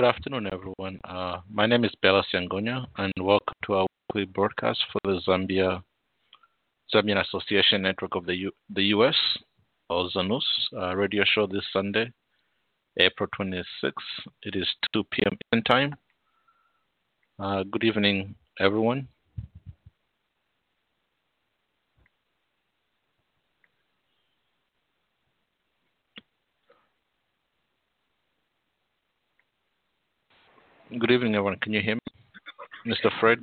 Good afternoon, everyone. Uh, my name is Bella Siangonia, and welcome to our weekly broadcast for the Zambia Zambian Association Network of the U- the U.S. or ZANUS uh, radio show this Sunday, April 26th. It is 2 p.m. in time. Uh, good evening, everyone. Good evening, everyone. Can you hear me? Mr. Fred?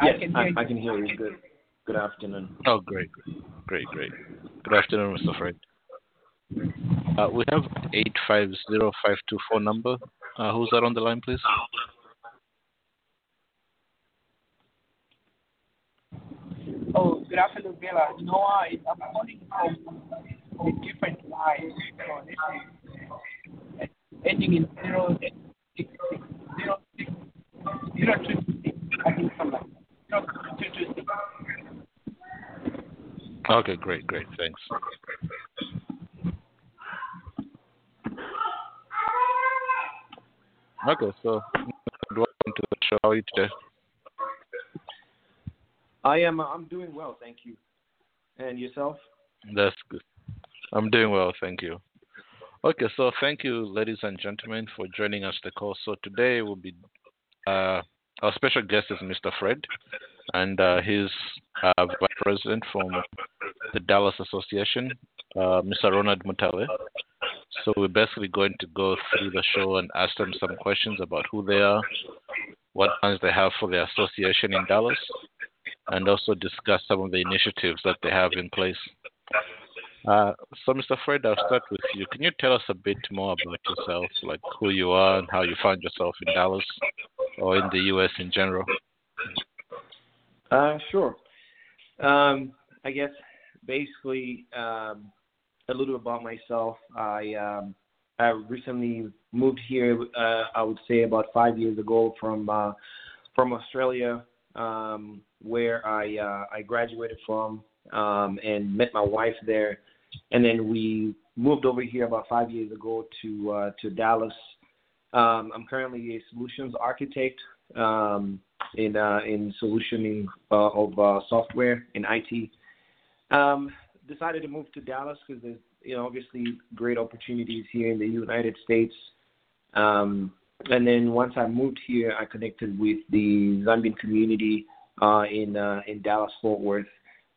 Yes, I, I can hear you. Good. Good afternoon. Oh, great, great, great. Good afternoon, Mr. Fred. Uh, we have eight five zero five two four number. Uh, who's that on the line, please? Oh, good afternoon, Bella. No, I'm calling from a different line. So this is ending in zero six six zero six zero two six. I think something like that. Zero two two six. Okay, great, great. Thanks. Okay, so welcome to the show. How are you today? I am. Uh, I'm doing well, thank you. And yourself? That's good. I'm doing well, thank you. Okay, so thank you, ladies and gentlemen, for joining us the call. So today will be uh, our special guest is Mr. Fred, and uh, he's uh, vice president from the Dallas Association, uh, Mr. Ronald Mutale. So we're basically going to go through the show and ask them some questions about who they are, what plans they have for the association in Dallas, and also discuss some of the initiatives that they have in place. Uh, so, Mr. Fred, I'll start with you. Can you tell us a bit more about yourself, like who you are and how you found yourself in Dallas or in the U.S. in general? Uh, sure. Um, I guess basically um, a little about myself. I um, I recently moved here. Uh, I would say about five years ago from uh, from Australia, um, where I uh, I graduated from um, and met my wife there, and then we moved over here about five years ago to uh, to Dallas. Um, I'm currently a solutions architect um, in uh, in solutioning uh, of uh, software in IT. Um, decided to move to Dallas because there's you know obviously great opportunities here in the United States. Um, and then once I moved here, I connected with the Zambian community uh, in uh, in Dallas Fort Worth,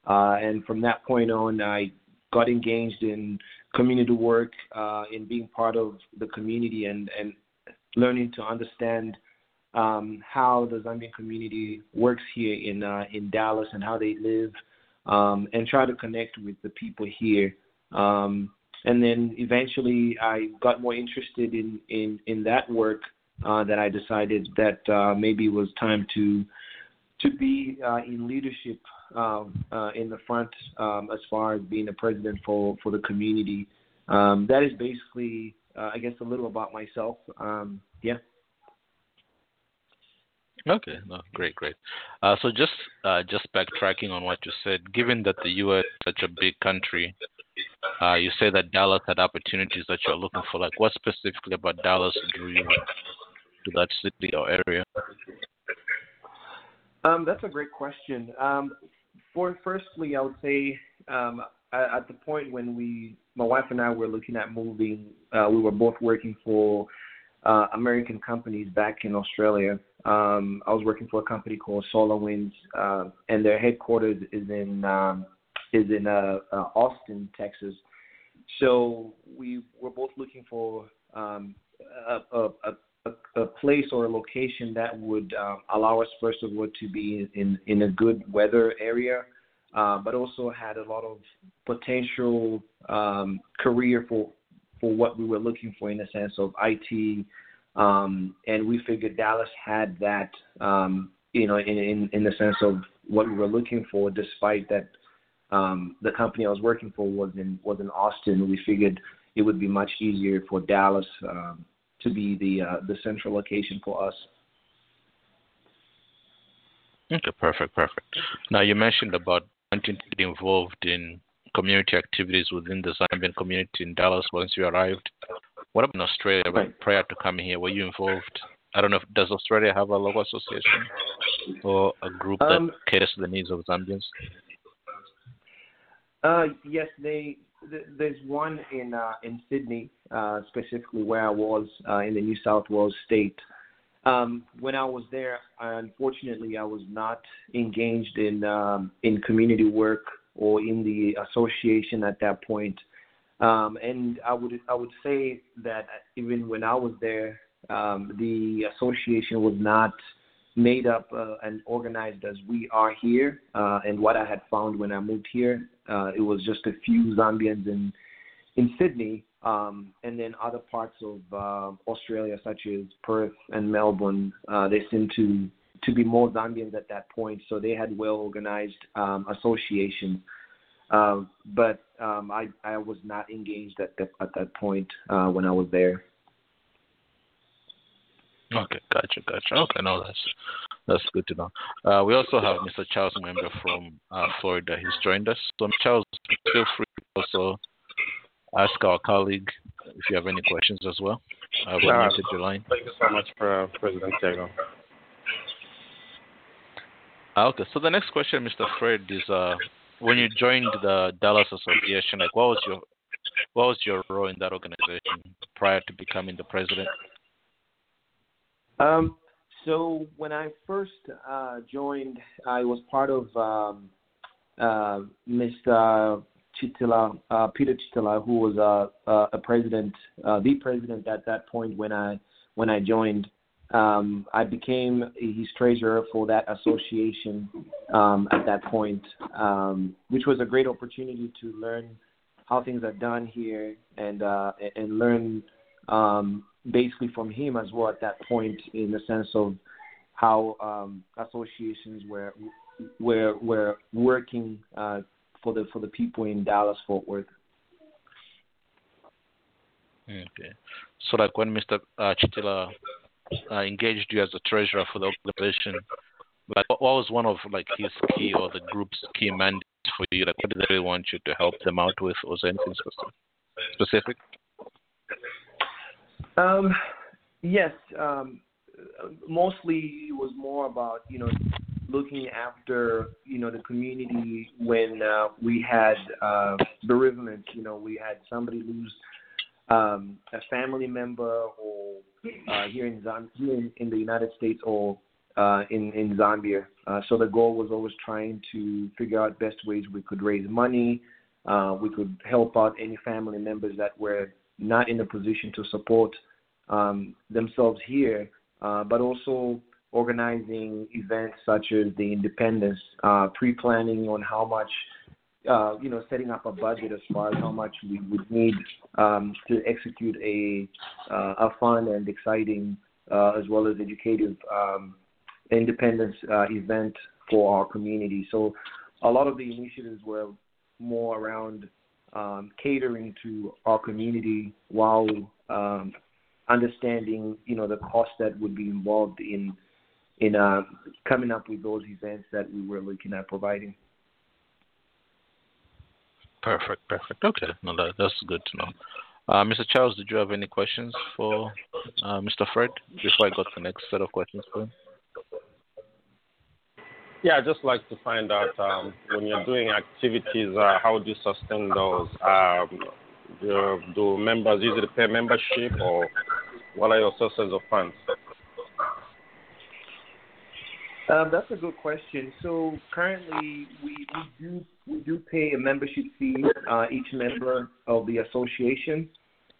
and from that point on, I got engaged in community work, uh, in being part of the community, and and learning to understand um, how the Zambian community works here in uh, in Dallas and how they live, um, and try to connect with the people here. Um, and then eventually, I got more interested in in in that work uh, that I decided that uh, maybe it was time to to be uh, in leadership um, uh, in the front um, as far as being a president for for the community. Um, that is basically, uh, I guess, a little about myself. Um, yeah. Okay, no, great, great. Uh, so just uh, just backtracking on what you said, given that the U.S. is such a big country, uh, you say that Dallas had opportunities that you're looking for. Like, what specifically about Dallas drew you to that city or area? Um, that's a great question. Um, for firstly, I would say um, at, the point when we, my wife and I, were looking at moving, uh, we were both working for uh, American companies back in Australia. Um, I was working for a company called SolarWinds, uh, and their headquarters is in um, is in uh, uh, Austin, Texas. So we were both looking for um, a, a, a, a place or a location that would uh, allow us, first of all, to be in, in a good weather area, uh, but also had a lot of potential um, career for for what we were looking for in the sense of IT. Um, and we figured Dallas had that, um, you know, in, in, in the sense of what we were looking for, despite that um, the company I was working for was in was in Austin. We figured it would be much easier for Dallas um, to be the uh, the central location for us. Okay, perfect, perfect. Now you mentioned about wanting to get involved in community activities within the Zambian community in Dallas once you arrived. What about in Australia? Right. Prior to coming here, were you involved? I don't know. If, does Australia have a local association or a group that Um, caters to the needs of Zambians? Uh, yes, they. Th- there's one in uh, in Sydney, uh, specifically where I was uh, in the New South Wales state. Um, when I was there, unfortunately, I was not engaged in um, in community work or in the association at that point. Um, and I would I would say that even when I was there, um, the association was not made up uh, and organized as we are here. Uh, and what I had found when I moved here, uh, it was just a few Zambians in in Sydney, um, and then other parts of uh, Australia, such as Perth and Melbourne. Uh, they seem to to be more Zambians at that point, so they had well organized um, associations. Um, but um, I, I was not engaged at that at that point uh, when I was there. Okay, gotcha, gotcha. Okay, no, that's that's good to know. Uh, we also have Mr. Charles Member from uh, Florida. He's joined us. So, Charles, feel free to also ask our colleague if you have any questions as well. I've Uh, your line. Thank you so much, for President Diego. Ah, Okay, so the next question, Mr. Fred, is uh, when you joined the Dallas Association, like what was your what was your role in that organization prior to becoming the president? Um, so when I first uh, joined, I was part of um, uh, Mr. Chitila, uh, Peter Chitila, who was uh, uh, a president, uh, the president at that point when I when I joined. Um, I became his treasurer for that association um, at that point, um, which was a great opportunity to learn how things are done here and and learn um, basically from him as well at that point in the sense of how um, associations were were were working uh, for the for the people in Dallas Fort Worth. Okay, so like when Mr. Uh, Chitila uh, engaged you as a treasurer for the organization, like what, was one of like his key or the group's key mandates for you? Like what did they really want you to help them out with? Was anything specific? Um, yes, um, mostly it was more about you know looking after you know the community when uh, we had uh, bereavement. You know, we had somebody lose um, a family member, or uh, here in Zam- here in, in the United States, or uh, in in Zambia. Uh, so the goal was always trying to figure out best ways we could raise money. Uh, we could help out any family members that were not in a position to support um, themselves here, uh, but also organizing events such as the Independence, uh, pre-planning on how much, uh, you know, setting up a budget as far as how much we would need um, to execute a uh, a fun and exciting uh, as well as educative um, Independence uh, event for our community. So a lot of the initiatives were more around um, catering to our community while um, understanding, you know, the cost that would be involved in in uh, coming up with those events that we were looking at providing. Perfect, perfect. Okay, no, that, that's good to know. Uh, Mr. Charles, did you have any questions for uh, Mr. Fred before I got the next set of questions for him? Yeah, I'd just like to find out um, when you're doing activities, uh, how do you sustain those? Um, do, do members usually pay membership, or what are your sources of funds? Um, that's a good question. So currently, we, we do we do pay a membership fee uh, each member of the association,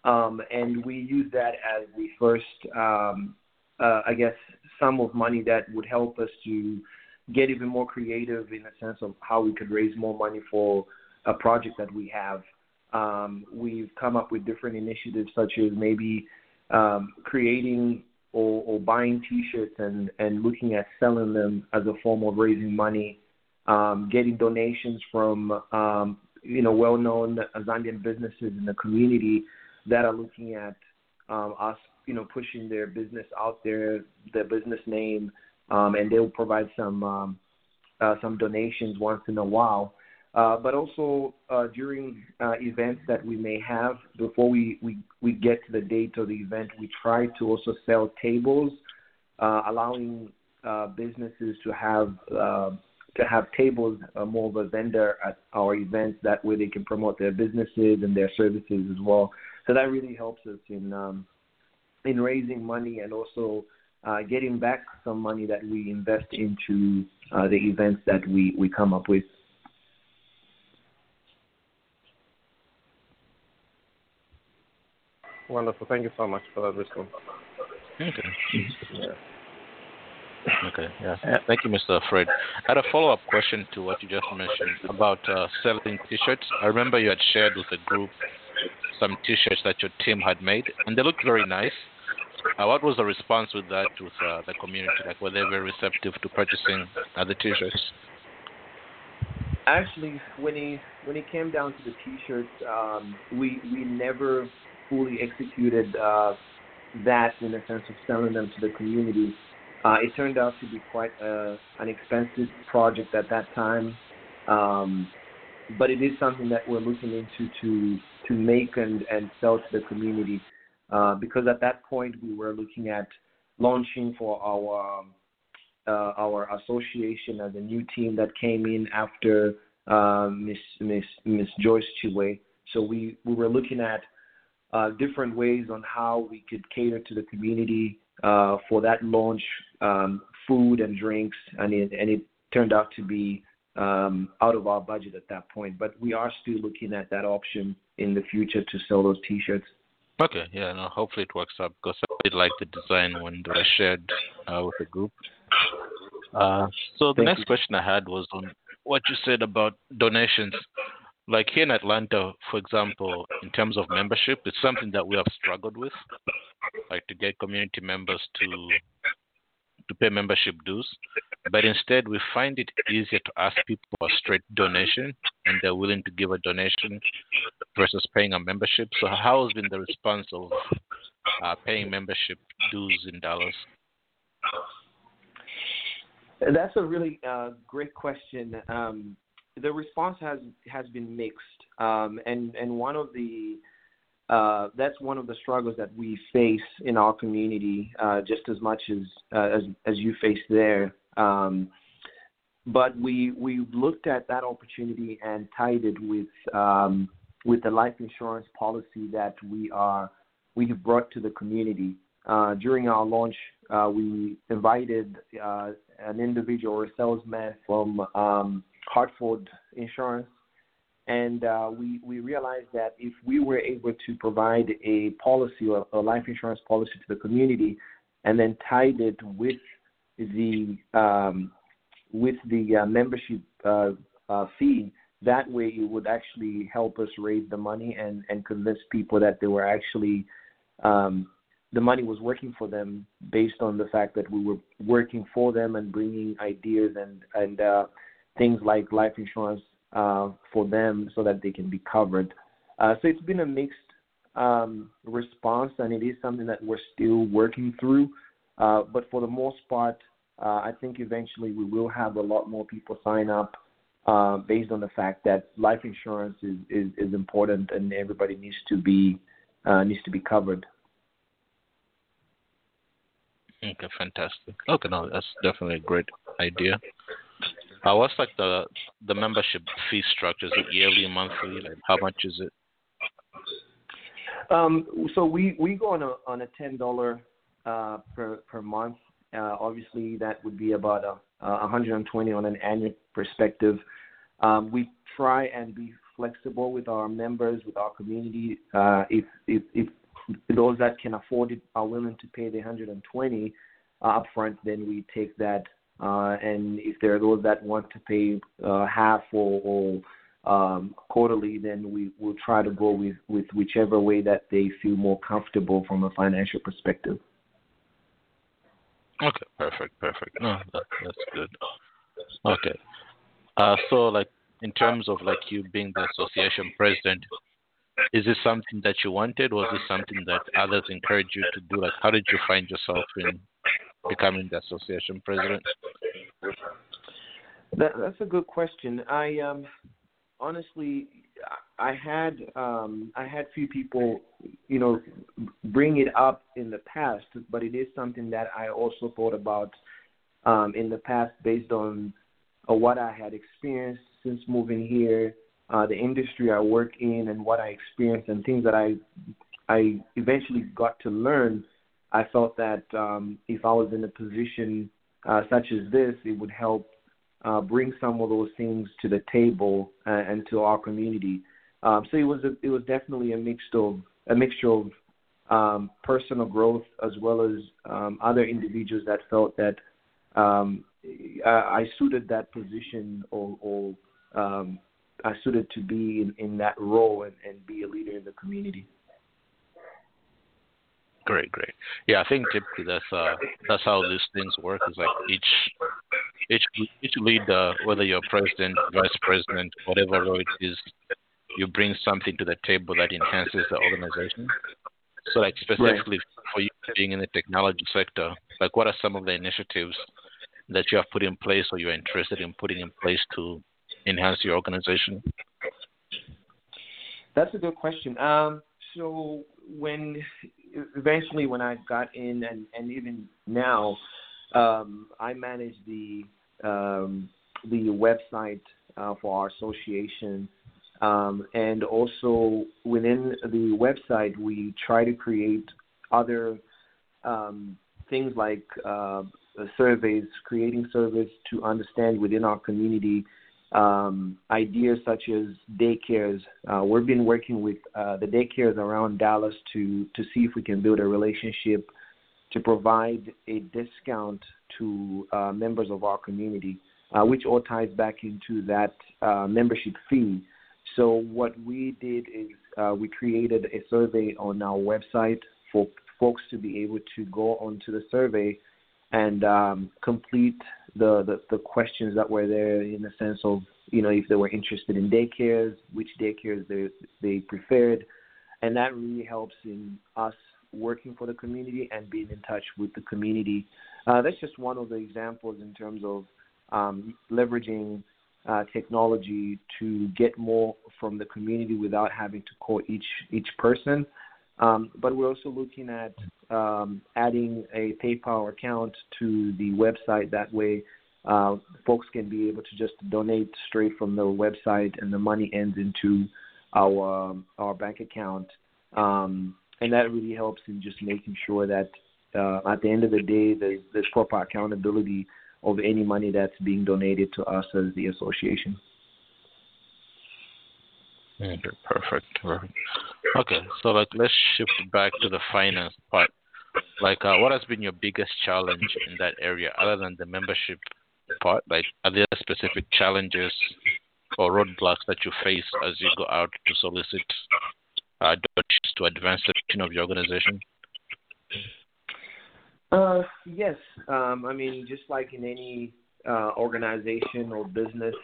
um, and we use that as the first, um, uh, I guess, sum of money that would help us to get even more creative in the sense of how we could raise more money for a project that we have. Um, we've come up with different initiatives such as maybe um, creating or, or buying T-shirts and, and looking at selling them as a form of raising money, um, getting donations from um, you know well-known Zambian businesses in the community that are looking at um, us you know pushing their business out there, their business name, um, and they'll provide some um, uh, some donations once in a while. Uh, but also uh, during uh, events that we may have, before we, we, we get to the date of the event, we try to also sell tables, uh, allowing uh, businesses to have uh, to have tables more of a vendor at our events. That way, they can promote their businesses and their services as well. So that really helps us in um, in raising money and also getting back some money that we invest into uh, the events that we, we come up with. Wonderful. Thank you so much for that response. Okay. Yeah. Okay. Yeah. Thank you, Mr. Fred. I had a follow-up question to what you just mentioned about uh, selling T-shirts. I remember you had shared with the group some T-shirts that your team had made, and they looked very nice. Uh, what was the response with that with uh, the community? Like, were they very receptive to purchasing other T-shirts? Actually, when it when it came down to the T-shirts, um, we we never fully executed uh, that in the sense of selling them to the community. Uh, it turned out to be quite uh, an expensive project at that time, um, but it is something that we're looking into to to make and, and sell to the community. Uh, because at that point we were looking at launching for our um, uh, our association as a new team that came in after uh, Miss Miss Miss Joyce Chiwe. So we we were looking at uh, different ways on how we could cater to the community uh, for that launch, um, food and drinks, and it, and it turned out to be um, out of our budget at that point. But we are still looking at that option in the future to sell those T-shirts. Okay, yeah, no, hopefully it works out because I did like the design when were shared uh, with the group. Uh, so the Thank next you. question I had was on what you said about donations like here in Atlanta, for example, in terms of membership, it's something that we have struggled with, like to get community members to to pay membership dues. But instead, we find it easier to ask people for a straight donation, and they're willing to give a donation versus paying a membership. So, how has been the response of uh, paying membership dues in Dallas? That's a really uh, great question. Um, the response has has been mixed, um, and and one of the uh, that's one of the struggles that we face in our community, uh, just as much as uh, as as you face there. Um, but we we looked at that opportunity and tied it with um, with the life insurance policy that we are we have brought to the community. Uh, during our launch, uh, we invited uh, an individual or a salesman from um, Hartford Insurance, and uh, we we realized that if we were able to provide a policy or a life insurance policy to the community, and then tied it with the um, with the uh, membership uh, uh, fee, that way it would actually help us raise the money and and convince people that they were actually um, the money was working for them based on the fact that we were working for them and bringing ideas and and uh, things like life insurance uh, for them so that they can be covered. Uh, so it's been a mixed um, response, and it is something that we're still working through. Uh, but for the most part, uh, I think eventually we will have a lot more people sign up uh, based on the fact that life insurance is, is, is important and everybody needs to be needs to be covered. Okay, fantastic. Okay, no, that's definitely a great idea. Uh, what's like the the membership fee structure? Is it yearly, monthly? Like how much is it? Um, so we, we go on a on a ten dollar uh, per per month. Uh, obviously, that would be about a, a 120 on an annual perspective. Um, we try and be flexible with our members, with our community. Uh, if, if if those that can afford it are willing to pay the 120 uh, upfront, then we take that uh, and if there are those that want to pay uh, half or, um, quarterly, then we will try to go with, with whichever way that they feel more comfortable from a financial perspective. Okay, perfect, perfect. No, that, that's good. Okay, uh, so like in terms of like you being the association president, is this something that you wanted, or is this something that others encouraged you to do? Like, how did you find yourself in becoming the association president? That, that's a good question. I um, honestly, I had um, I had few people, you know, bring it up in the past, but it is something that I also thought about um, in the past based on uh, what I had experienced since moving here, uh, the industry I work in, and what I experienced, and things that I I eventually got to learn. I felt that um, if I was in a position uh, such as this, it would help uh, bring some of those things to the table uh, and to our community. Um, so it was a, it was definitely a mix of a mixture of um, personal growth as well as um, other individuals that felt that um, I, I suited that position or, or um, I suited to be in, in that role and, and be a leader in the community. Great, great. Yeah, I think typically that's uh that's how these things work. Is like each each each leader, whether you're president, vice president, whatever role it is, you bring something to the table that enhances the organization. So, like specifically right. for you being in the technology sector, like what are some of the initiatives that you have put in place or you're interested in putting in place to enhance your organization? That's a good question. Um, so when eventually when I got in and, and even now, um, I manage the um, the website uh, for our association. Um, and also within the website, we try to create other um, things like uh, surveys, creating surveys to understand within our community um, ideas such as daycares. Uh, we've been working with uh, the daycares around Dallas to to see if we can build a relationship to provide a discount to uh, members of our community, uh, which all ties back into that uh, membership fee. So what we did is uh, we created a survey on our website for folks to be able to go onto the survey and um, complete the, the, the questions that were there in the sense of you know if they were interested in daycares, which daycares they they preferred, and that really helps in us working for the community and being in touch with the community. Uh, that's just one of the examples in terms of um, leveraging uh, technology to get more from the community without having to call each each person. Um, but we're also looking at um, adding a PayPal account to the website. That way, uh, folks can be able to just donate straight from the website, and the money ends into our um, our bank account. Um, and that really helps in just making sure that uh, at the end of the day, there's, there's proper accountability of any money that's being donated to us as the association. Okay, perfect. perfect. Okay, so like let's shift back to the finance part. Like, uh, what has been your biggest challenge in that area, other than the membership part? Like, are there specific challenges or roadblocks that you face as you go out to solicit uh, to advance the mission of your organization? Uh, yes. Um, I mean, just like in any uh, organization or business,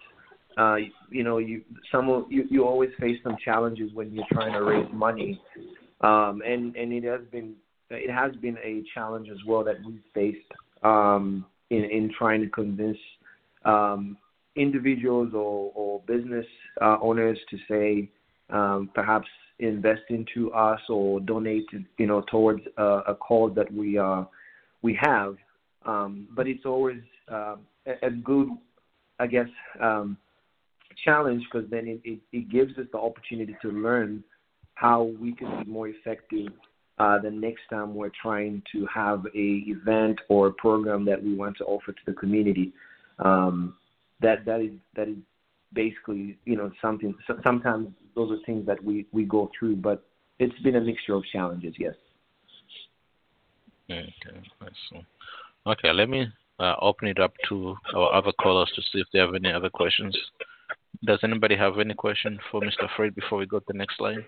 uh, you know, you some you you always face some challenges when you're trying to raise money, um, and and it has been it has been a challenge as well that we've faced um, in in trying to convince um, individuals or or business uh, owners to say um, perhaps invest into us or donate you know towards a, a cause that we uh we have. Um, but it's always uh, a, a good, I guess. Um, challenge because then it, it, it gives us the opportunity to learn how we can be more effective uh, the next time we're trying to have a event or a program that we want to offer to the community. Um, that that is that is basically you know something. So sometimes those are things that we we go through, but it's been a mixture of challenges. Yes. Okay, Okay, let me uh, open it up to our other callers to see if they have any other questions. Does anybody have any question for Mr. Fred before we go to the next line?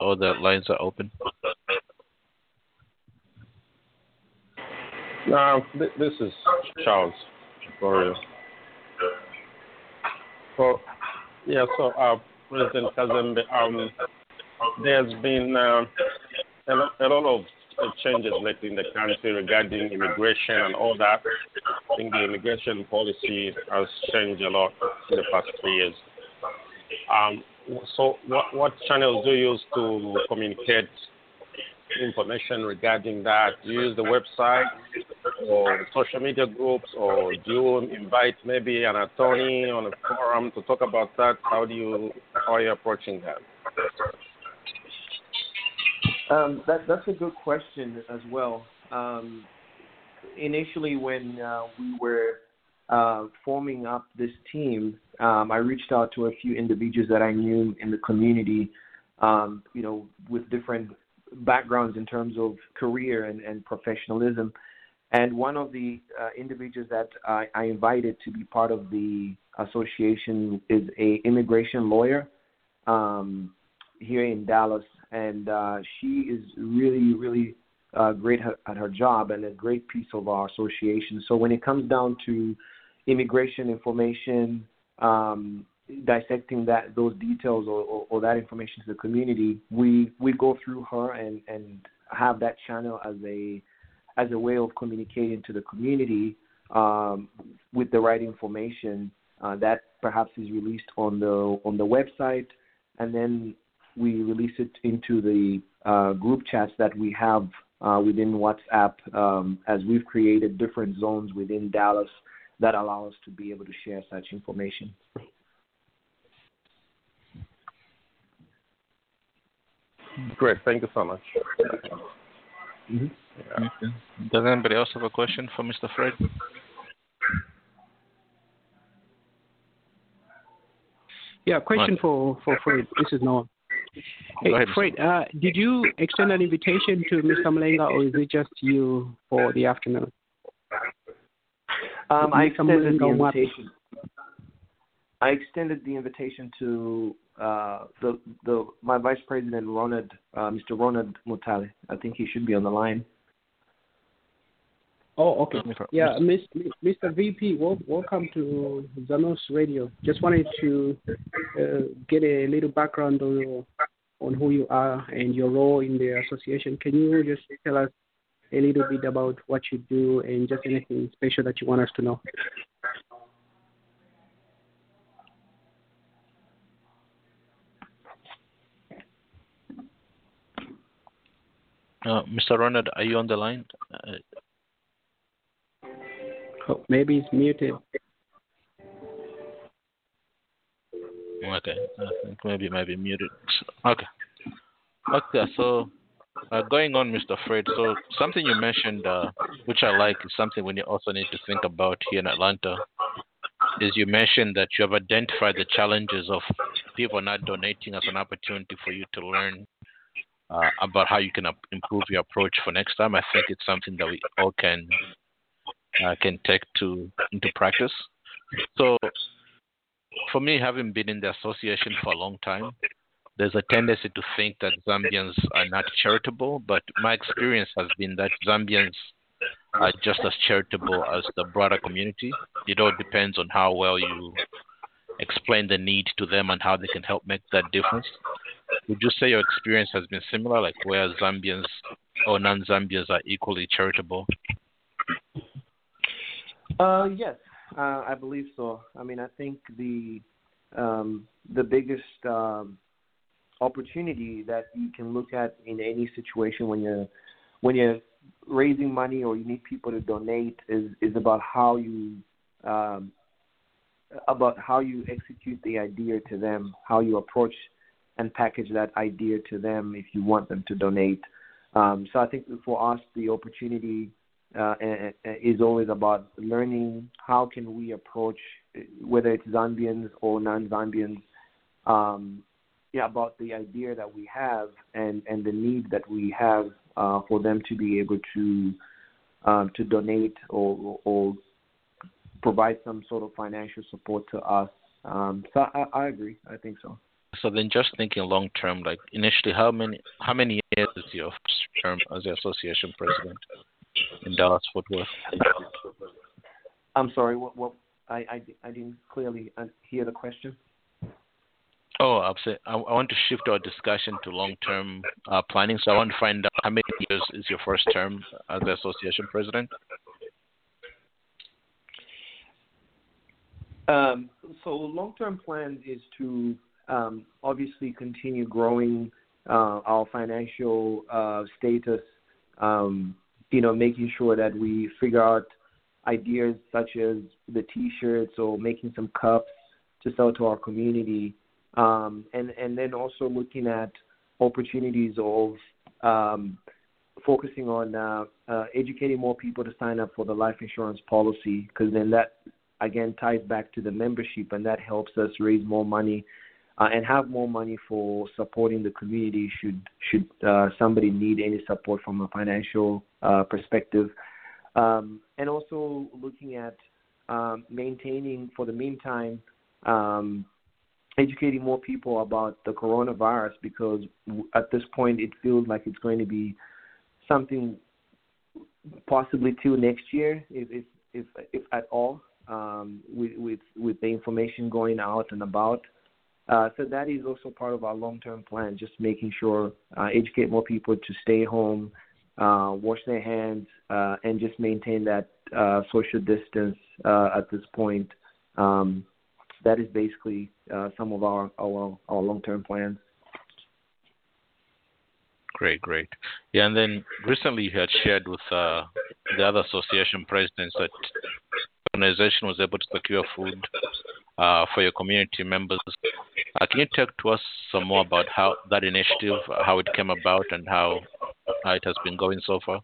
All the lines are open. Uh, this is Charles Gloria. So, yeah, so uh, President Kazembe, um, there's been uh, a, a lot of changes lately in the country regarding immigration and all that. I think the immigration policy has changed a lot in the past three years. Um, so, what, what channels do you use to communicate information regarding that? Do you use the website or social media groups, or do you invite maybe an attorney on a forum to talk about that? How do you how are you approaching that? Um, that that's a good question as well. Um, initially, when uh, we were uh, forming up this team, um, I reached out to a few individuals that I knew in the community, um, you know, with different backgrounds in terms of career and, and professionalism. And one of the uh, individuals that I, I, invited to be part of the association is a immigration lawyer um, here in Dallas, and uh, she is really, really uh, great at her job and a great piece of our association. So when it comes down to immigration information, um, dissecting that those details or, or, or, that information to the community, we we go through her and and have that channel as a as a way of communicating to the community um, with the right information uh, that perhaps is released on the on the website, and then we release it into the uh, group chats that we have uh, within WhatsApp um, as we've created different zones within Dallas that allow us to be able to share such information. Great. Thank you so much. Mm-hmm. Yeah. Okay. Does anybody else have a question for Mr. Fred? Yeah, question for, for Fred. This is Noah. Hey, ahead, Fred, uh, did you extend an invitation to Mr. Malenga, or is it just you for the afternoon? Um, I extended the invitation. I extended the invitation to uh, the the my vice president Ronald, uh, Mr. Ronald Mutale. I think he should be on the line. Oh, okay. Yeah, Miss, Mr. VP, welcome to ZANUS Radio. Just wanted to uh, get a little background on your, on who you are and your role in the association. Can you just tell us a little bit about what you do and just anything special that you want us to know? Uh, Mr. Ronald, are you on the line? Uh, oh, maybe he's muted. Okay, I think maybe might be muted. Okay. Okay, so uh, going on, Mr. Fred. So something you mentioned, uh, which I like, is something we also need to think about here in Atlanta. Is you mentioned that you have identified the challenges of people not donating as an opportunity for you to learn uh, about how you can improve your approach for next time. I think it's something that we all can can take to into practice. So, for me, having been in the association for a long time, there's a tendency to think that Zambians are not charitable, but my experience has been that Zambians are just as charitable as the broader community. It all depends on how well you explain the need to them and how they can help make that difference. Would you say your experience has been similar, like where Zambians or non-Zambians are equally charitable? Uh, yes, uh, I believe so. I mean, I think the um, the biggest um, opportunity that you can look at in any situation when you're when you're raising money or you need people to donate is is about how you um, about how you execute the idea to them, how you approach and package that idea to them if you want them to donate. Um, so I think for us, the opportunity uh, is always about learning how can we approach whether it's Zambians or non-Zambians, um, yeah, about the idea that we have and, and the need that we have uh, for them to be able to um, to donate or, or provide some sort of financial support to us. Um, so I, I agree. I think so. So then, just thinking long term, like initially, how many how many years is your term as the association president in Dallas Fort Worth? I'm sorry. What? What? I I, I didn't clearly uh, hear the question. Oh, say, I, I want to shift our discussion to long-term uh, planning. So I want to find out how many years is your first term as the association president? Um, so long-term plan is to um, obviously continue growing uh, our financial uh, status. Um, you know, making sure that we figure out ideas such as the T-shirts or making some cups to sell to our community, um, and and then also looking at opportunities of um, focusing on uh, uh, educating more people to sign up for the life insurance policy because then that again ties back to the membership and that helps us raise more money uh, and have more money for supporting the community should should uh, somebody need any support from a financial uh, perspective um, and also looking at um, maintaining for the meantime um, educating more people about the coronavirus because at this point it feels like it's going to be something possibly till next year, if if if, if at all, um, with with with the information going out and about. Uh, so that is also part of our long-term plan, just making sure uh, educate more people to stay home, uh, wash their hands, and just maintain that social distance at this point. Um, that is basically some of our our, our long-term plans. Great, great. Yeah, and then recently you had shared with uh, the other association presidents that the organization was able to secure food uh, for your community members. Can you talk to us some more about how that initiative, how it came about, and how it has been going so far?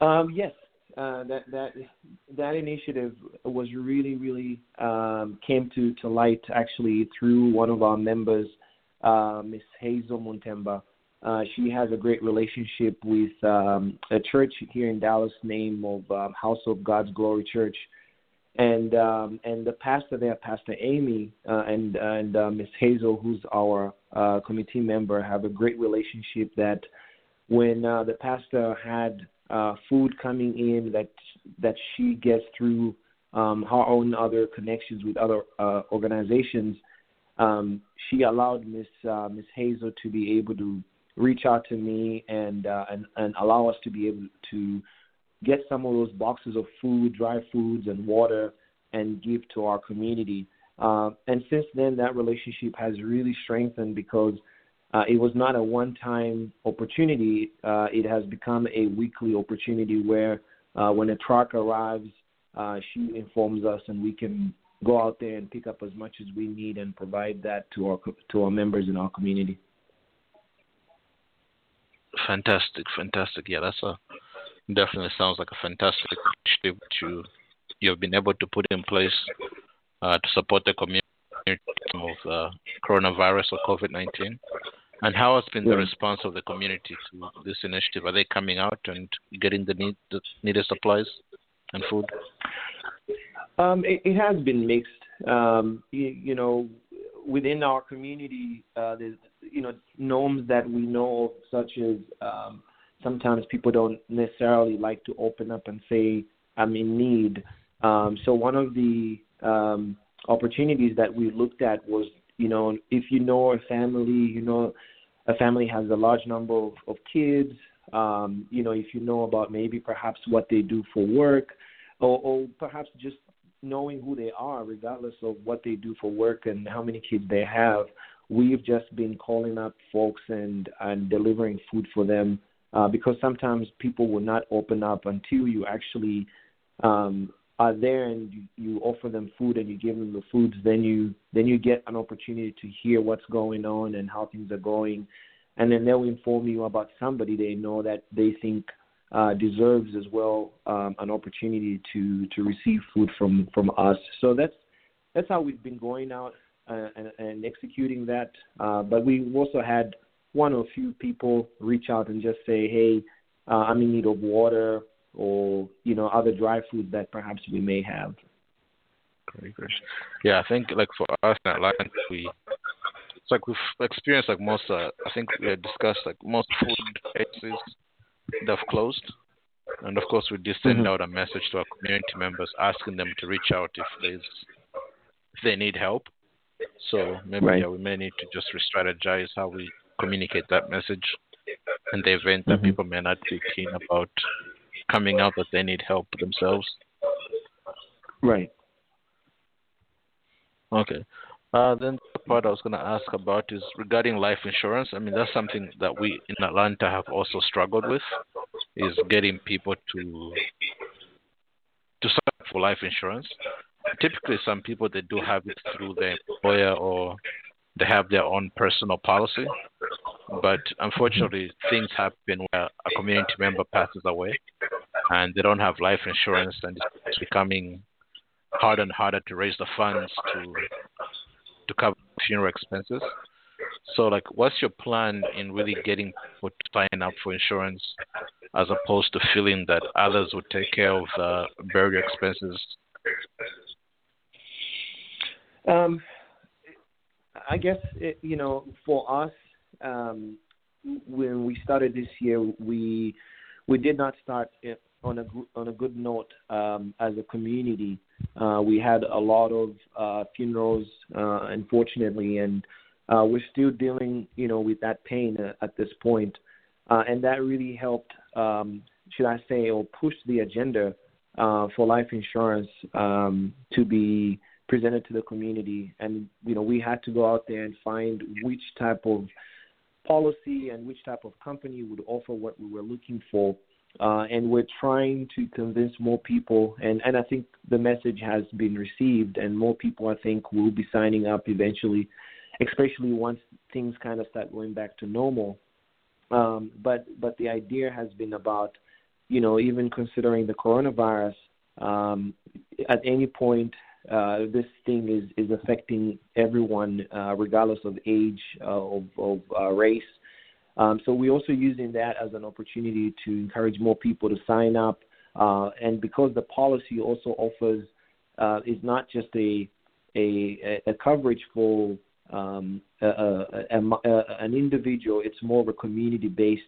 Um, yes, uh, that that that initiative was really really um, came to light actually through one of our members uh, Miss Hazel Montemba. Uh, she has a great relationship with um, a church here in Dallas named House of God's Glory Church, and um, and the pastor there, Pastor Amy, uh, and and uh, Miss Hazel, who's our uh, committee member, have a great relationship. That when uh, the pastor had uh, food coming in that that she gets through um, her own other connections with other uh, organizations, um, she allowed Miss uh, Miss Hazel to be able to reach out to me and, uh, and and allow us to be able to get some of those boxes of food, dry foods, and water, and give to our community. Uh, and since then, that relationship has really strengthened because uh, it was not a one-time opportunity. Uh, it has become a weekly opportunity where, uh, when a truck arrives, uh, she informs us, and we can go out there and pick up as much as we need and provide that to our to our members in our community. Fantastic, fantastic. Yeah, that's a definitely sounds like a fantastic initiative you you have been able to put in place uh, to support the community of uh, coronavirus or COVID nineteen. And how has been yeah. the response of the community to this initiative? Are they coming out and getting the need the needed supplies and food? Um, it, it, has been mixed. Um, you, you, know, within our community, uh, there's you know norms that we know of, such as um, sometimes people don't necessarily like to open up and say I'm in need. Um, so one of the um, opportunities that we looked at was, you know, if you know a family, you know, a family has a large number of, of kids. Um, you know, if you know about maybe perhaps what they do for work, or, or perhaps just knowing who they are, regardless of what they do for work and how many kids they have. We've just been calling up folks and and delivering food for them uh, because sometimes people will not open up until you actually um, are there and you, you offer them food and you give them the foods. Then you then you get an opportunity to hear what's going on and how things are going, and then they'll inform you about somebody they know that they think uh, deserves as well um, an opportunity to to receive food from from us. So that's that's how we've been going out uh, and, and, executing that. Uh, but we also had one or a few people reach out and just say, "Hey, uh, I'm in need of water," or you know, other dry food that perhaps we may have. Great, great. Yeah, I think like for us in Atlanta, we it's like we've experienced like most. Uh, I think we had discussed like most food agencies they've closed. And of course, we did send mm-hmm. out a message to our community members asking them to reach out if there's if they need help. So maybe right. yeah, we may need to just re-strategize how we communicate that message in the event that mm-hmm. people may not be keen about coming out that they need help themselves. Right. Okay. Uh, then the part I was going to ask about is regarding life insurance. I mean, that's something that we in Atlanta have also struggled with, is getting people to to sign up for life insurance. Typically, some people they do have it through their employer or they have their own personal policy. But unfortunately, things happen where a community member passes away and they don't have life insurance, and it's becoming harder and harder to raise the funds to to cover funeral expenses. So, like, what's your plan in really getting people to sign up for insurance, as opposed to feeling that others would take care of the burial expenses? Um, I guess it, you know, for us, um, when we started this year, we we did not start on a on a good note um, as a community. Uh, we had a lot of uh, funerals, uh, unfortunately, and uh, we're still dealing, you know, with that pain uh, at this point. Uh, and that really helped, um, should I say, or pushed the agenda uh, for life insurance um, to be presented to the community. And you know, we had to go out there and find which type of policy and which type of company would offer what we were looking for. Uh, and we're trying to convince more people, and, and I think the message has been received, and more people, I think, will be signing up eventually, especially once things kind of start going back to normal. Um, but but the idea has been about, you know, even considering the coronavirus, um, at any point uh, this thing is, is affecting everyone, uh, regardless of age, uh, of, of uh, race. Um, so we're also using that as an opportunity to encourage more people to sign up. Uh, and because the policy also offers uh, is not just a a, a coverage for um, a, a, an individual, it's more of a community-based,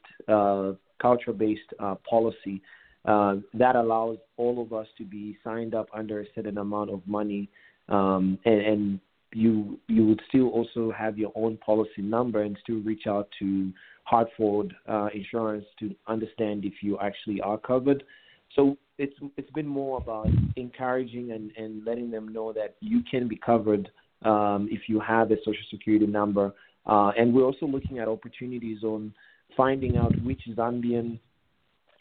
culture-based policy uh, that allows all of us to be signed up under a certain amount of money, um, and, and you you would still also have your own policy number and still reach out to Hartford uh, Insurance to understand if you actually are covered. So it's it's been more about encouraging and, and letting them know that you can be covered um, if you have a social security number. Uh, and we're also looking at opportunities on finding out which Zambian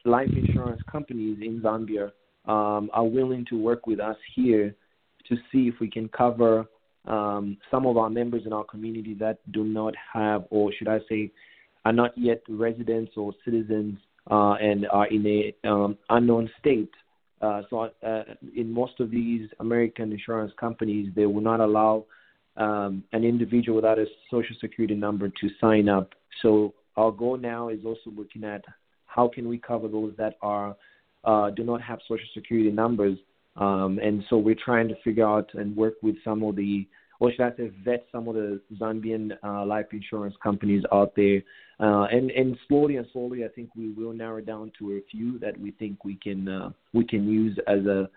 life insurance companies in Zambia um, are willing to work with us here to see if we can cover um, some of our members in our community that do not have, or should I say, are not yet residents or citizens uh, and are in a um, unknown state. Uh, so, uh, in most of these American insurance companies, they will not allow um, an individual without a social security number to sign up. So, our goal now is also looking at how can we cover those that are uh, do not have social security numbers? Um, and so we're trying to figure out and work with some of the, or should I say, vet some of the Zambian uh, life insurance companies out there. Uh, and and slowly and slowly, I think we will narrow down to a few that we think we can uh, we can use as a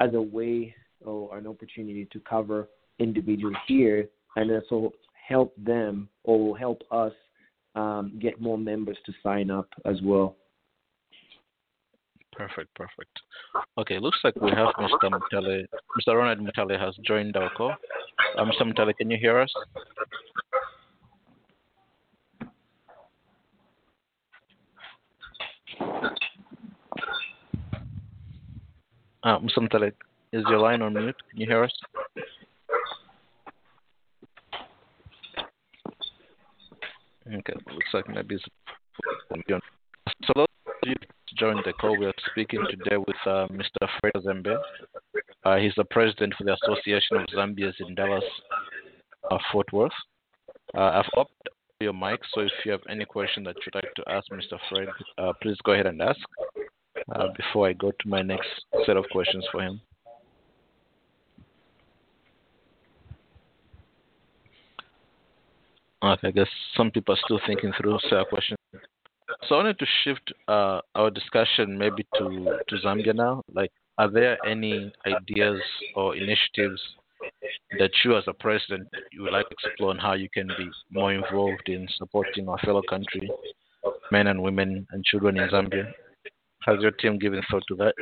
as a way or an opportunity to cover individuals here, and also help them or help us um, get more members to sign up as well. Perfect, perfect. Okay, looks like we have Mr. Mutale. Mr. Ronald Mutale has joined our call. Uh, Mr. Mutale, can you hear us? Uh, Mr. Mutale, is your line on mute? Can you hear us? Okay, looks like maybe it's so those of you joined the call, we are speaking today with uh, Mr. Fred Zembe. Uh, he's the president for the Association of Zambians in Dallas, uh, Fort Worth. Uh, I've opened your mic, so if you have any question that you'd like to ask Mr. Fred, uh, please go ahead and ask uh, before I go to my next set of questions for him. Okay, I guess some people are still thinking through so question. So I wanted to shift uh, our discussion maybe to, to Zambia now. Like, are there any ideas or initiatives that you, as a president, you would like to explore on how you can be more involved in supporting our fellow country, men and women and children in Zambia? Has your team given thought to that?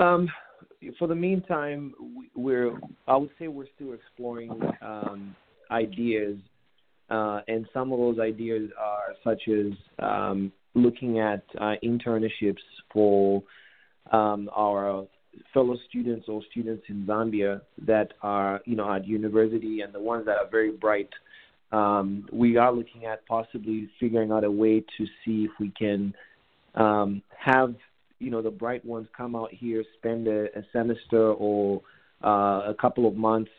Um, for the meantime, we, we're I would say we're still exploring um, ideas, uh, and some of those ideas are such as um, looking at uh, internships for um, our fellow students or students in Zambia that are you know at university and the ones that are very bright. Um, we are looking at possibly figuring out a way to see if we can um, have you know the bright ones come out here, spend a, a semester or uh, a couple of months,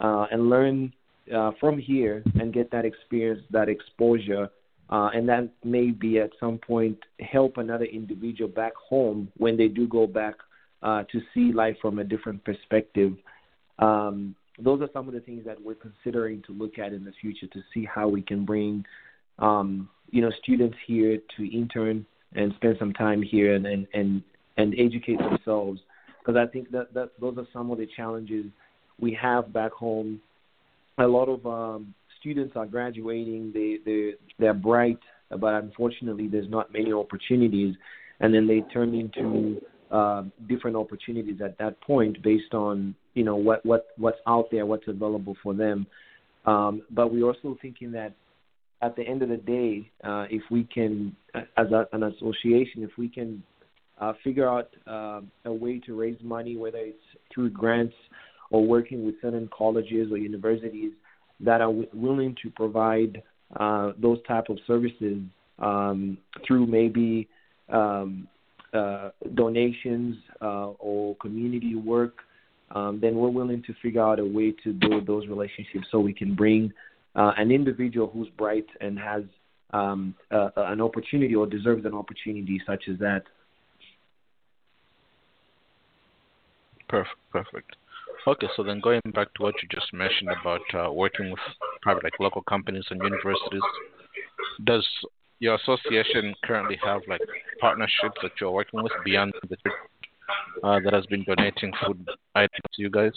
uh, and learn uh, from here and get that experience, that exposure, uh, and that may be at some point help another individual back home when they do go back uh, to see life from a different perspective. Um, those are some of the things that we're considering to look at in the future to see how we can bring, um, you know, students here to intern and spend some time here and and and, and educate themselves because I think that, that those are some of the challenges we have back home. A lot of um, students are graduating; they they they're bright, but unfortunately, there's not many opportunities, and then they turn into uh, different opportunities at that point based on you know what what what's out there, what's available for them. Um, but we're also thinking that at the end of the day, uh, if we can, as a, an association, if we can uh, figure out uh, a way to raise money, whether it's through grants or working with certain colleges or universities that are w- willing to provide uh, those type of services um, through maybe um, uh, donations uh, or community work, um, then we're willing to figure out a way to build those relationships so we can bring uh, an individual who's bright and has um, an opportunity or deserves an opportunity such as that. Perfect, perfect. Okay, so then going back to what you just mentioned about uh, working with private, like local companies and universities, does your association currently have like partnerships that you're working with beyond the uh, that has been donating food items to you guys?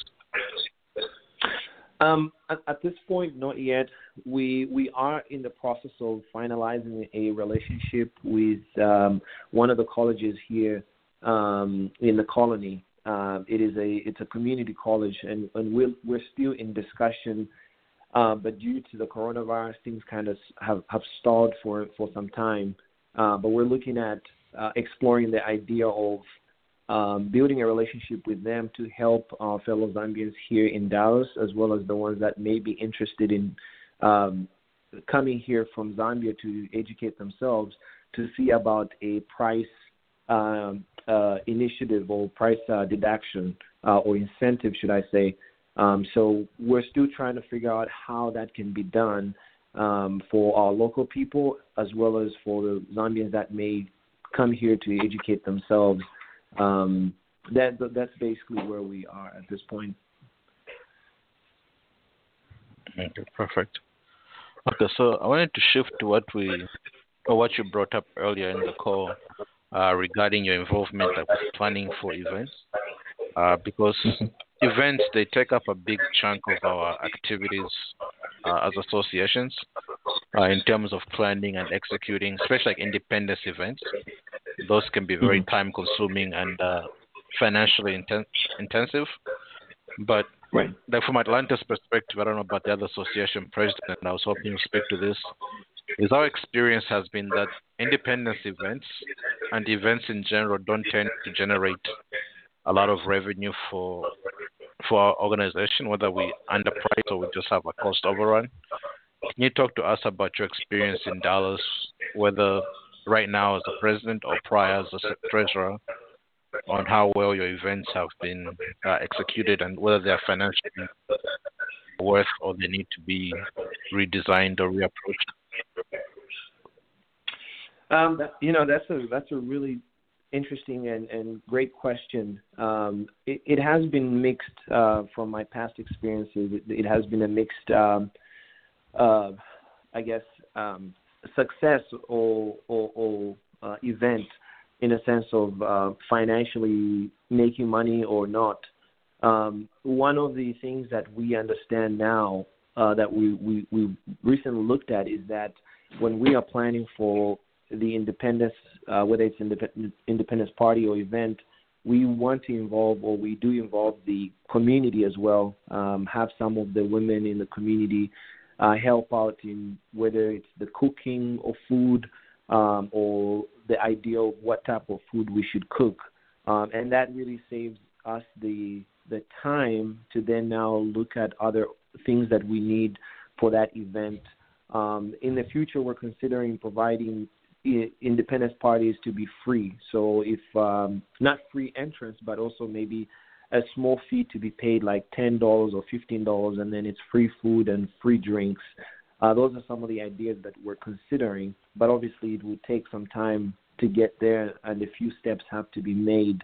Um, at, at, this point, not yet. We we are in the process of finalizing a relationship with um, one of the colleges here um, in the Colony. Uh, it is a it's a community college, and, and we're we're still in discussion. Uh, but due to the coronavirus, things kind of have, have stalled for for some time. Uh, but we're looking at uh, exploring the idea of um, building a relationship with them to help our fellow Zambians here in Dallas, as well as the ones that may be interested in um, coming here from Zambia to educate themselves, to see about a price um, uh, initiative or price uh, deduction uh, or incentive, should I say. Um, so we're still trying to figure out how that can be done um, for our local people as well as for the Zambians that may come here to educate themselves um, that that's basically where we are at this point. Okay, perfect. Okay, so I wanted to shift to what we or what you brought up earlier in the call uh, regarding your involvement with planning for events, uh, because events they take up a big chunk of our activities uh, as associations uh, in terms of planning and executing, especially like independence events those can be very mm-hmm. time consuming and uh, financially inten- intensive. But right. like from Atlanta's perspective, I don't know about the other association president, I was hoping to speak to this. Is our experience has been that independence events and events in general don't tend to generate a lot of revenue for for our organization, whether we underprice or we just have a cost overrun. Can you talk to us about your experience in Dallas, whether right now as a president or prior as a treasurer on how well your events have been uh, executed and whether they are financially worth or they need to be redesigned or reapproached? Um, you know, that's a that's a really interesting and, and great question. Um, it, it, has been mixed uh, from my past experiences. It, it has been a mixed, um, uh, I guess, um, success or or, or uh, event in a sense of uh, financially making money or not. Um, one of the things that we understand now uh, that we, we, we recently looked at is that when we are planning for the independence, uh, whether it's independent, independence party or event, we want to involve, or we do involve the community as well. Um, have some of the women in the community uh, help out in whether it's the cooking of food um, or the idea of what type of food we should cook, um, and that really saves us the the time to then now look at other things that we need for that event. Um, in the future, we're considering providing independent parties to be free. So if um, not free entrance, but also maybe a small fee to be paid, like ten dollars or fifteen dollars, and then it's free food and free drinks. Uh, those are some of the ideas that we're considering, but obviously it will take some time to get there, and a few steps have to be made.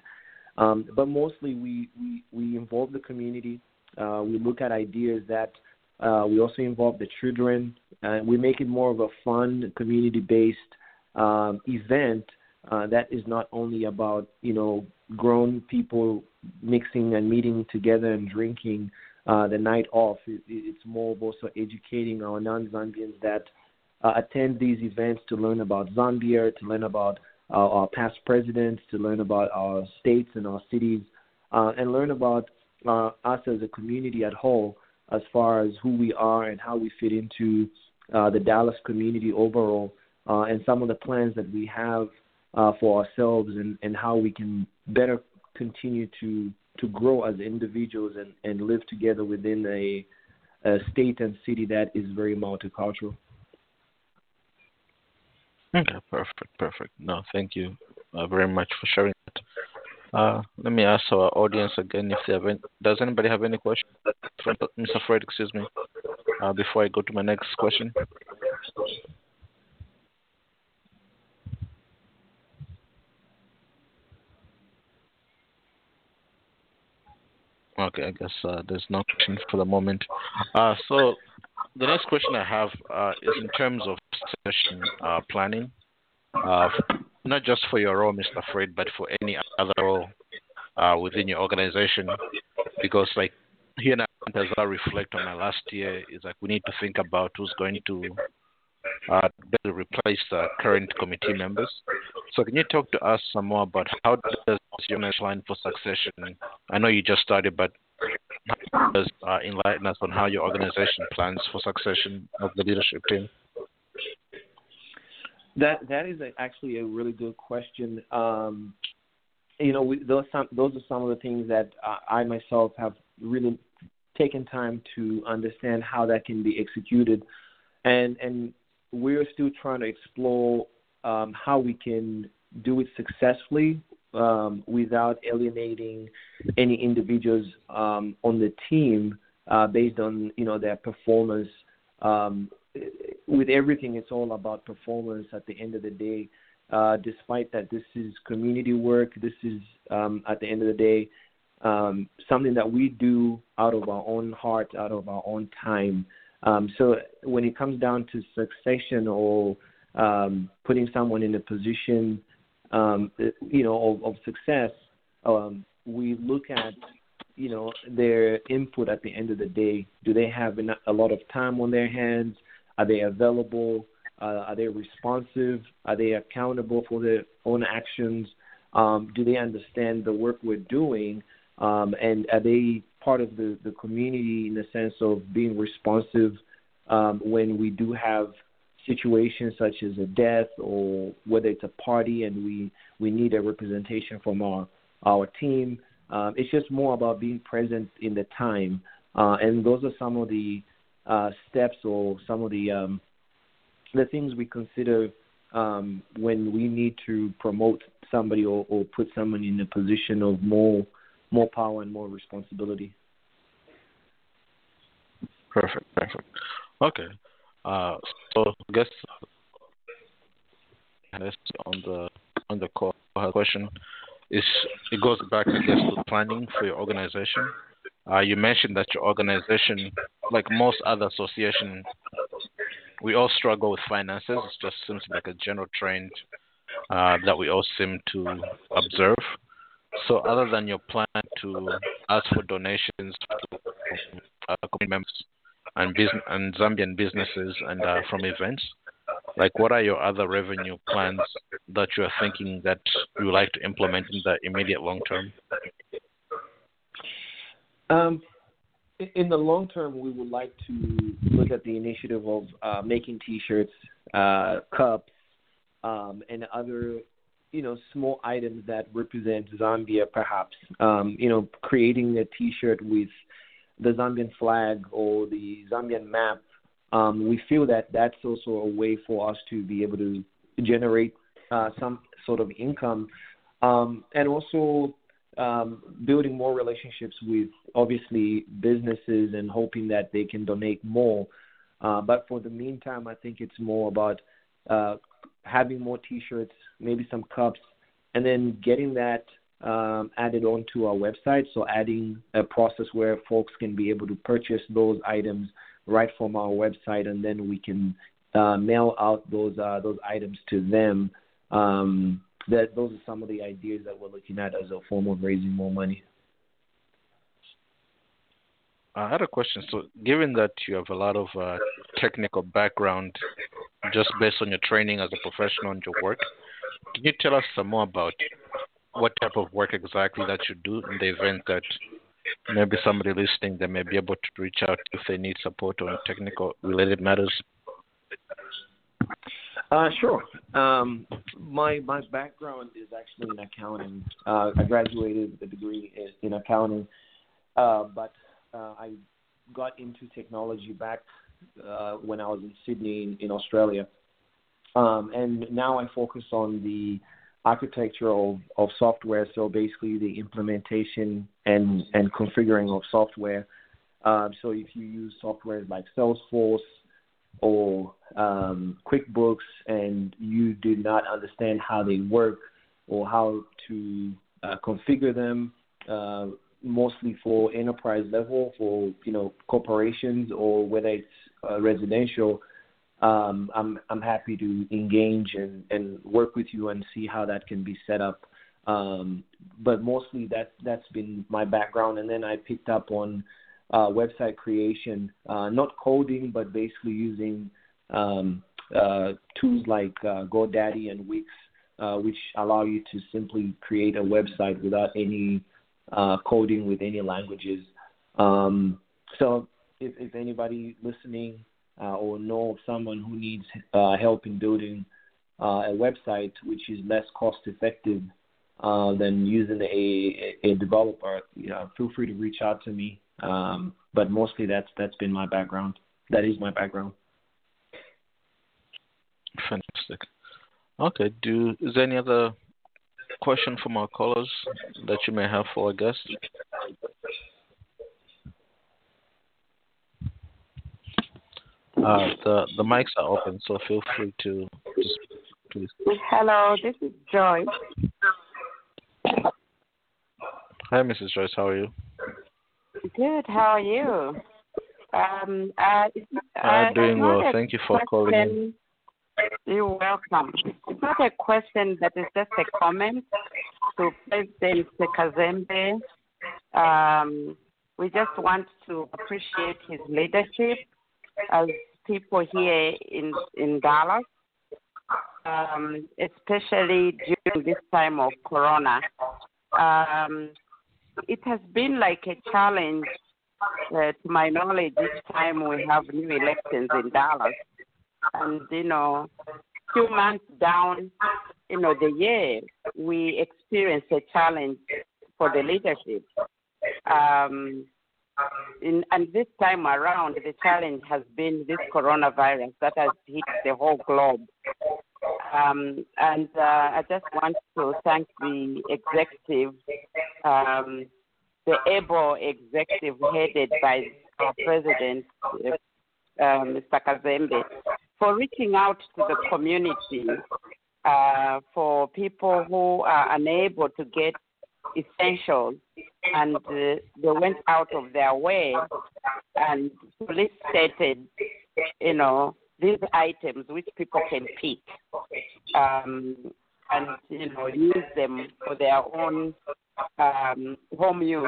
Um, but mostly, we, we we involve the community. Uh, we look at ideas that uh, we also involve the children. Uh, we make it more of a fun, community-based um, event uh, that is not only about you know grown people mixing and meeting together and drinking uh, the night off. It, it's more of also educating our non-Zambians that uh, attend these events to learn about Zambia, to learn about our, our past presidents, to learn about our states and our cities, uh, and learn about uh, us as a community at whole as far as who we are and how we fit into uh, the Dallas community overall uh, and some of the plans that we have uh, for ourselves and, and how we can better continue to to grow as individuals and, and live together within a, a state and city that is very multicultural. Okay, perfect, perfect. No, thank you uh, very much for sharing that. Uh, let me ask our audience again if they have any, does anybody have any questions? Mr. Fred, excuse me, uh, before I go to my next question. Okay, I guess uh, there's no question for the moment. Uh, so the next question I have uh, is in terms of session uh, planning, not just for your role, Mr. Fred, but for any other role uh, within your organization, because like here now, as I reflect on my last year, is like we need to think about who's going to uh, replace the current committee members. So can you talk to us some more about how does your plan for succession? I know you just started, but does uh, enlighten us on how your organization plans for succession of the leadership team? That that is a, actually a really good question. Um, you know, we, those some, those are some of the things that uh, I myself have really taken time to understand how that can be executed, and and we're still trying to explore um, how we can do it successfully um, without alienating any individuals um, on the team uh, based on you know their performance. Um, with everything, it's all about performance. At the end of the day, uh, despite that this is community work, this is um, at the end of the day um, something that we do out of our own heart, out of our own time. Um, so when it comes down to succession or um, putting someone in a position, um, you know, of, of success, um, we look at, you know, their input at the end of the day. Do they have a lot of time on their hands? Are they available? Uh, are they responsive? Are they accountable for their own actions? Um, do they understand the work we're doing? Um, and are they part of the, the community in the sense of being responsive um, when we do have situations such as a death or whether it's a party and we, we need a representation from our, our team. Um, it's just more about being present in the time. Uh, and those are some of the uh, steps or some of the um, the things we consider um, when we need to promote somebody or, or put someone in a position of more more power and more responsibility. Perfect, perfect. Okay. Uh, so I guess on the on the call question is it goes back I guess to planning for your organization. Uh, you mentioned that your organization, like most other associations, we all struggle with finances. It just seems like a general trend uh, that we all seem to observe. So, other than your plan to ask for donations from uh, members and, business, and Zambian businesses and uh, from events, like what are your other revenue plans that you are thinking that you would like to implement in the immediate long term? Um, in the long term, we would like to look at the initiative of uh, making T-shirts, uh, cups, um, and other, you know, small items that represent Zambia. Perhaps, um, you know, creating a T-shirt with the Zambian flag or the Zambian map. Um, we feel that that's also a way for us to be able to generate uh, some sort of income, um, and also um, building more relationships with obviously businesses and hoping that they can donate more. Uh, but for the meantime, I think it's more about uh, having more T-shirts, maybe some cups, and then getting that um, added onto our website. So adding a process where folks can be able to purchase those items right from our website, and then we can uh, mail out those uh, those items to them. Um, that those are some of the ideas that we're looking at as a form of raising more money. I had a question. So, given that you have a lot of uh, technical background, just based on your training as a professional and your work, can you tell us some more about what type of work exactly that you do in the event that maybe somebody listening they may be able to reach out if they need support on technical related matters? Uh, sure. Um, my my background is actually in accounting. Uh, I graduated with a degree in, in accounting, uh, but uh, I got into technology back uh, when I was in Sydney in, Australia, um, and now I focus on the architecture of, of software. So basically, the implementation and and configuring of software. Uh, so if you use software like Salesforce or um, QuickBooks and you do not understand how they work or how to uh, configure them, uh, mostly for enterprise level, for you know corporations or whether it's uh, residential, um, I'm I'm happy to engage and, and work with you and see how that can be set up. Um, but mostly that that's been my background, and then I picked up on uh, website creation, uh, not coding, but basically using um, uh, tools like uh, GoDaddy and Wix, uh, which allow you to simply create a website without any uh, coding with any languages. Um, so, if, if anybody listening or know of someone who needs help in building a website which is less cost effective than using a, a developer, you know, feel free to reach out to me. Um, but mostly that's that's been my background. That is my background. Fantastic. Okay. Do is there any other question from our callers that you may have for our guest? Uh, the the mics are open, so feel free to just please. Hello, this is Joy. Hi, Mrs. Joyce. How are you? Good. How are you? Um, uh, I'm doing well. Thank you for calling in. You're welcome. It's not a question, but it's just a comment to President Kazembe. Um, we just want to appreciate his leadership as people here in in Dallas, um, especially during this time of Corona. Um, it has been like a challenge, uh, to my knowledge, each time we have new elections in Dallas. And, you know, two months down, you know, the year, we experience a challenge for the leadership. Um, in, and this time around, the challenge has been this coronavirus that has hit the whole globe. Um, and uh, I just want to thank the executive, um, the able executive headed by our president, uh, Mr. Kazembe, for reaching out to the community uh, for people who are unable to get essentials and uh, they went out of their way and solicited, you know, these items which people can pick um, and you know use them for their own um, home use.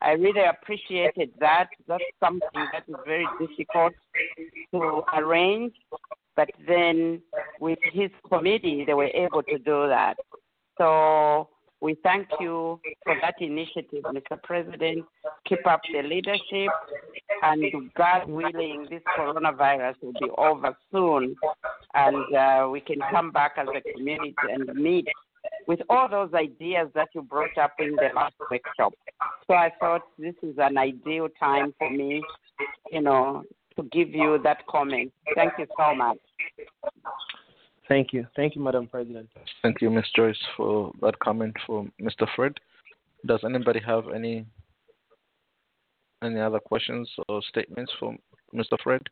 I really appreciated that. That's something that is very difficult to arrange, But then with his committee, they were able to do that. So we thank you for that initiative, Mr. President. Keep up the leadership, and God willing, this coronavirus will be over soon, and uh, we can come back as a community and meet with all those ideas that you brought up in the last workshop. So I thought this is an ideal time for me, you know, to give you that comment. Thank you so much. Thank you. Thank you, Madam President. Thank you, Ms. Joyce, for that comment from Mr. Fred. Does anybody have any any other questions or statements from Mr. Fred?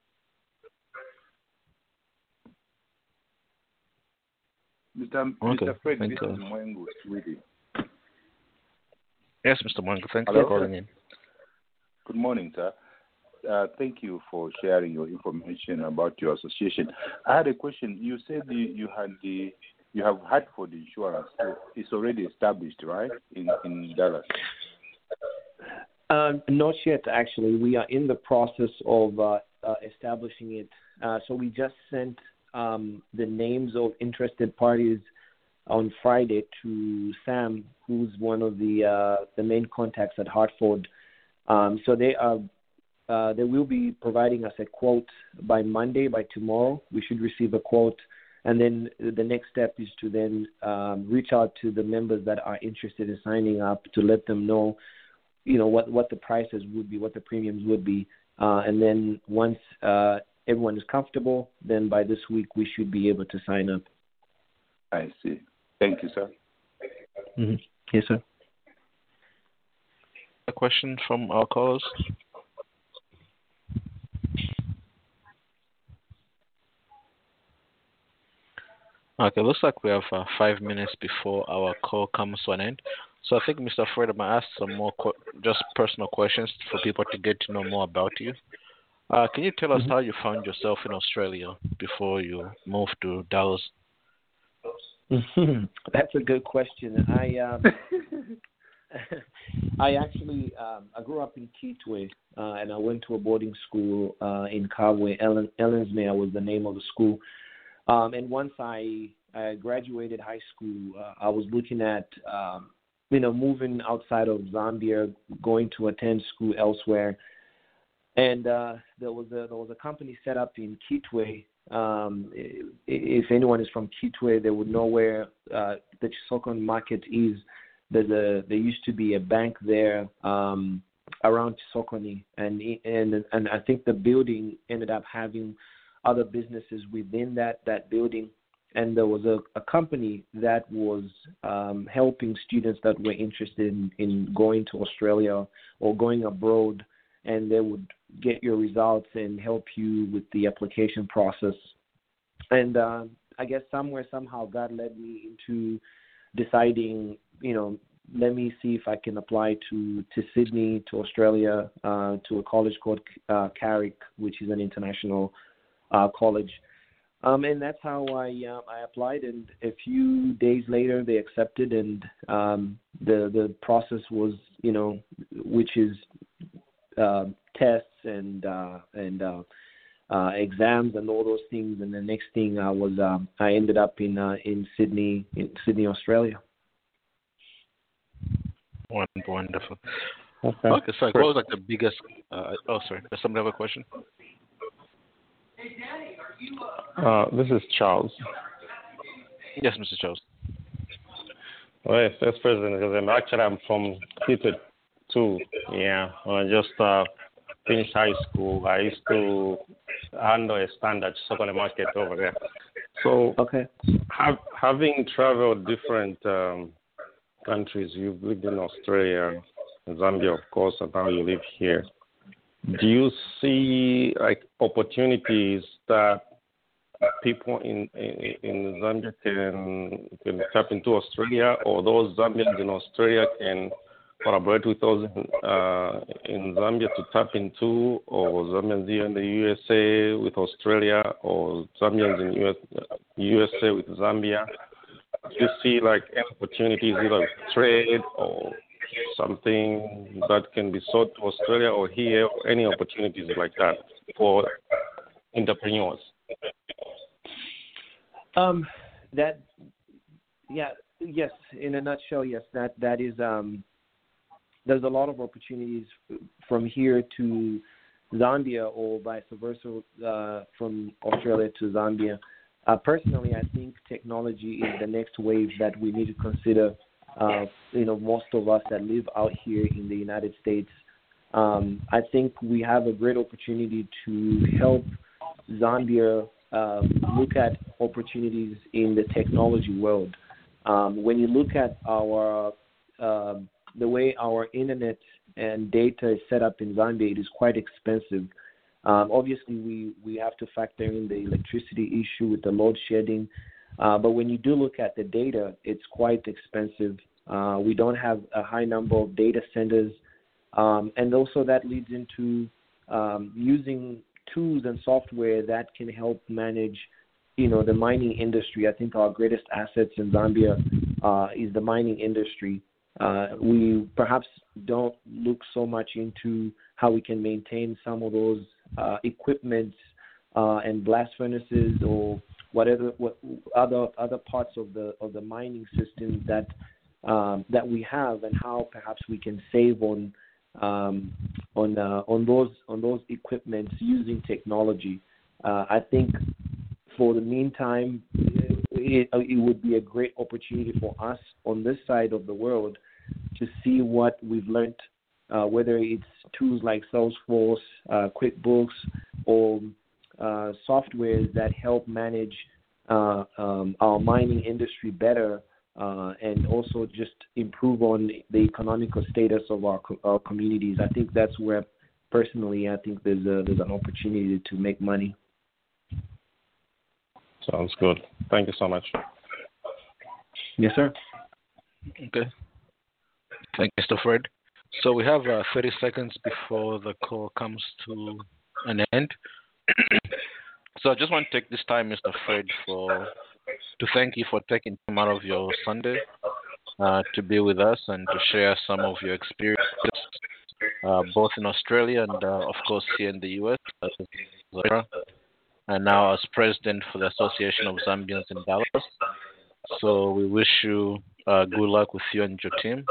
Mr. Okay, Mr. Fred, thank this you. is Mwengu Sweden. Yes, Mr. Mwango. Thank you for calling in. Good morning, sir. Uh, thank you for sharing your information about your association. I had a question. You said you, you had the you have Hartford Insurance. It's already established, right, in in Dallas. Um, not yet, actually. We are in the process of uh, uh, establishing it. Uh, so we just sent um, the names of interested parties on Friday to Sam, who's one of the uh, the main contacts at Hartford. Um, so they are uh, they will be providing us a quote by Monday. By tomorrow, we should receive a quote, and then the next step is to then um, reach out to the members that are interested in signing up to let them know, you know, what what the prices would be, what the premiums would be, uh, and then once uh, everyone is comfortable, then by this week we should be able to sign up. I see. Thank you, sir. Mm-hmm. Yes, sir. A question from our callers? Okay, looks like we have uh, five minutes before our call comes to an end. So I think, Mr. Fred, I'm ask some more qu- just personal questions for people to get to know more about you. Uh, can you tell us how you found yourself in Australia before you moved to Dallas? That's a good question. I um, I actually um, I grew up in Kitwe, uh, and I went to a boarding school uh, in Kabwe. Ellen, Ellensmere was the name of the school. Um, and once I, I graduated high school, uh, I was looking at um, you know moving outside of Zambia, going to attend school elsewhere. And uh, there was a there was a company set up in Kitwe um, if anyone is from Kitwe, they would know where uh, the Chisokone market is. There's a there used to be a bank there um, around Chisokone, and and and I think the building ended up having other businesses within that that building. And there was a, a company that was um, helping students that were interested in, in going to Australia or going abroad, and they would get your results and help you with the application process. And uh, I guess somewhere, somehow, God led me into deciding, you know, let me see if I can apply to to Sydney, to Australia, uh, to a college called uh, Carrick, which is an international uh, college. Um, and that's how I uh, I applied, and a few days later they accepted, and um, the the process was you know which is uh, tests and uh, and uh, uh, exams and all those things. And the next thing I was um, I ended up in uh, in Sydney in Sydney, Australia. Wonderful. Wonderful. Okay. Okay, so what was like the biggest? Uh, oh, sorry. Does somebody have a question? Uh, this is Charles. Yes, Mr. Charles. Well, yes, that's President. Because I'm actually I'm from Kitwe too. Yeah, I just uh, finished high school. I used to handle a standard secondary market over there. So, Okay. have, having traveled different um, countries, you've lived in Australia, Zambia, of course, and now you live here. Do you see like opportunities that people in in, in Zambia can can tap into Australia, or those Zambians in Australia can collaborate with those in, uh, in Zambia to tap into, or Zambians here in the USA with Australia, or Zambians in US, USA with Zambia? Do you see like opportunities either trade or something that can be sold to Australia or here, or any opportunities like that for entrepreneurs? Um, that, yeah, yes. In a nutshell, yes. That that is. Um, there's a lot of opportunities from here to Zambia, or vice versa, uh, from Australia to Zambia. Uh, personally, I think technology is the next wave that we need to consider. Uh, you know, most of us that live out here in the United States, um, I think we have a great opportunity to help Zambia um, look at opportunities in the technology world. Um, when you look at our uh, the way our internet and data is set up in Zambia, it is quite expensive. Um, obviously, we, we have to factor in the electricity issue with the load shedding. Uh, but when you do look at the data, it's quite expensive. Uh, we don't have a high number of data centers. Um, and also, that leads into um, using tools and software that can help manage you know the mining industry. I think our greatest assets in Zambia uh, is the mining industry. Uh, we perhaps don't look so much into how we can maintain some of those uh, equipment uh, and blast furnaces or whatever what other other parts of the of the mining system that um, that we have and how perhaps we can save on um, on uh, on those on those equipments using technology. Uh, I think for the meantime, it, it would be a great opportunity for us on this side of the world to see what we've learned, uh, whether it's tools like Salesforce, uh, QuickBooks, or uh, softwares that help manage uh, um, our mining industry better uh, and also just improve on the economical status of our, our communities. I think that's where, personally, I think there's a, there's an opportunity to make money. Sounds good. Thank you so much. Yes, sir. Okay. Thank you, Mr. Fred. So we have uh, 30 seconds before the call comes to an end. so I just want to take this time, Mr. Fred, for to thank you for taking time out of your Sunday uh, to be with us and to share some of your experiences, uh, both in Australia and, uh, of course, here in the U.S. And now as president for the Association of Zambians in Dallas. So we wish you uh, good luck with you and your team.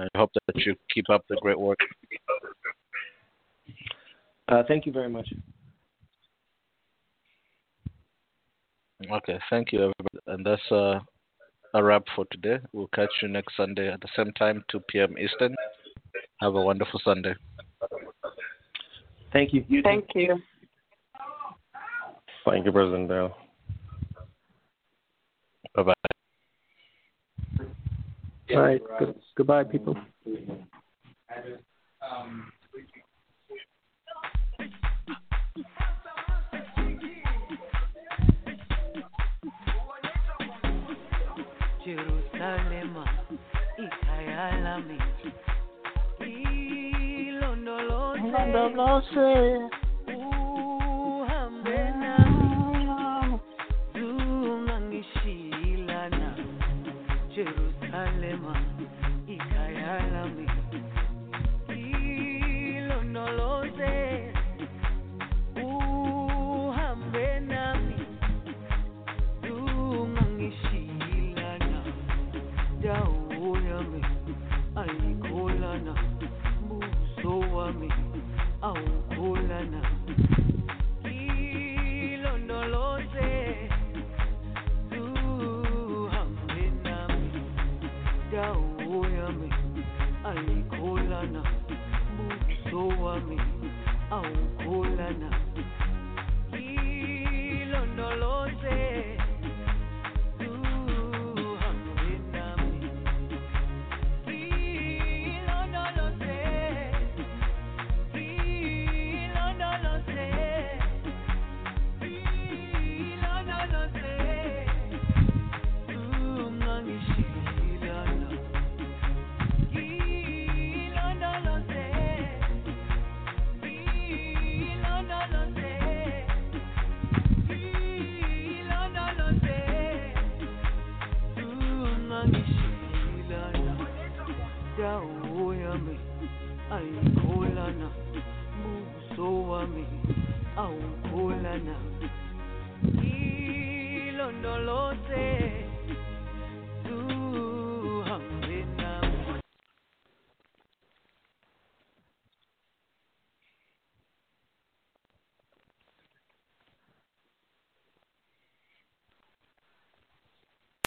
I hope that you keep up the great work. Uh, thank you very much. Okay, thank you, everybody. And that's uh, a wrap for today. We'll catch you next Sunday at the same time, 2 p.m. Eastern. Have a wonderful Sunday. Thank you. you Thank you. Thank you, President Bell. Bye bye. All right. Good, goodbye, people. Jerusalema ikhaya lami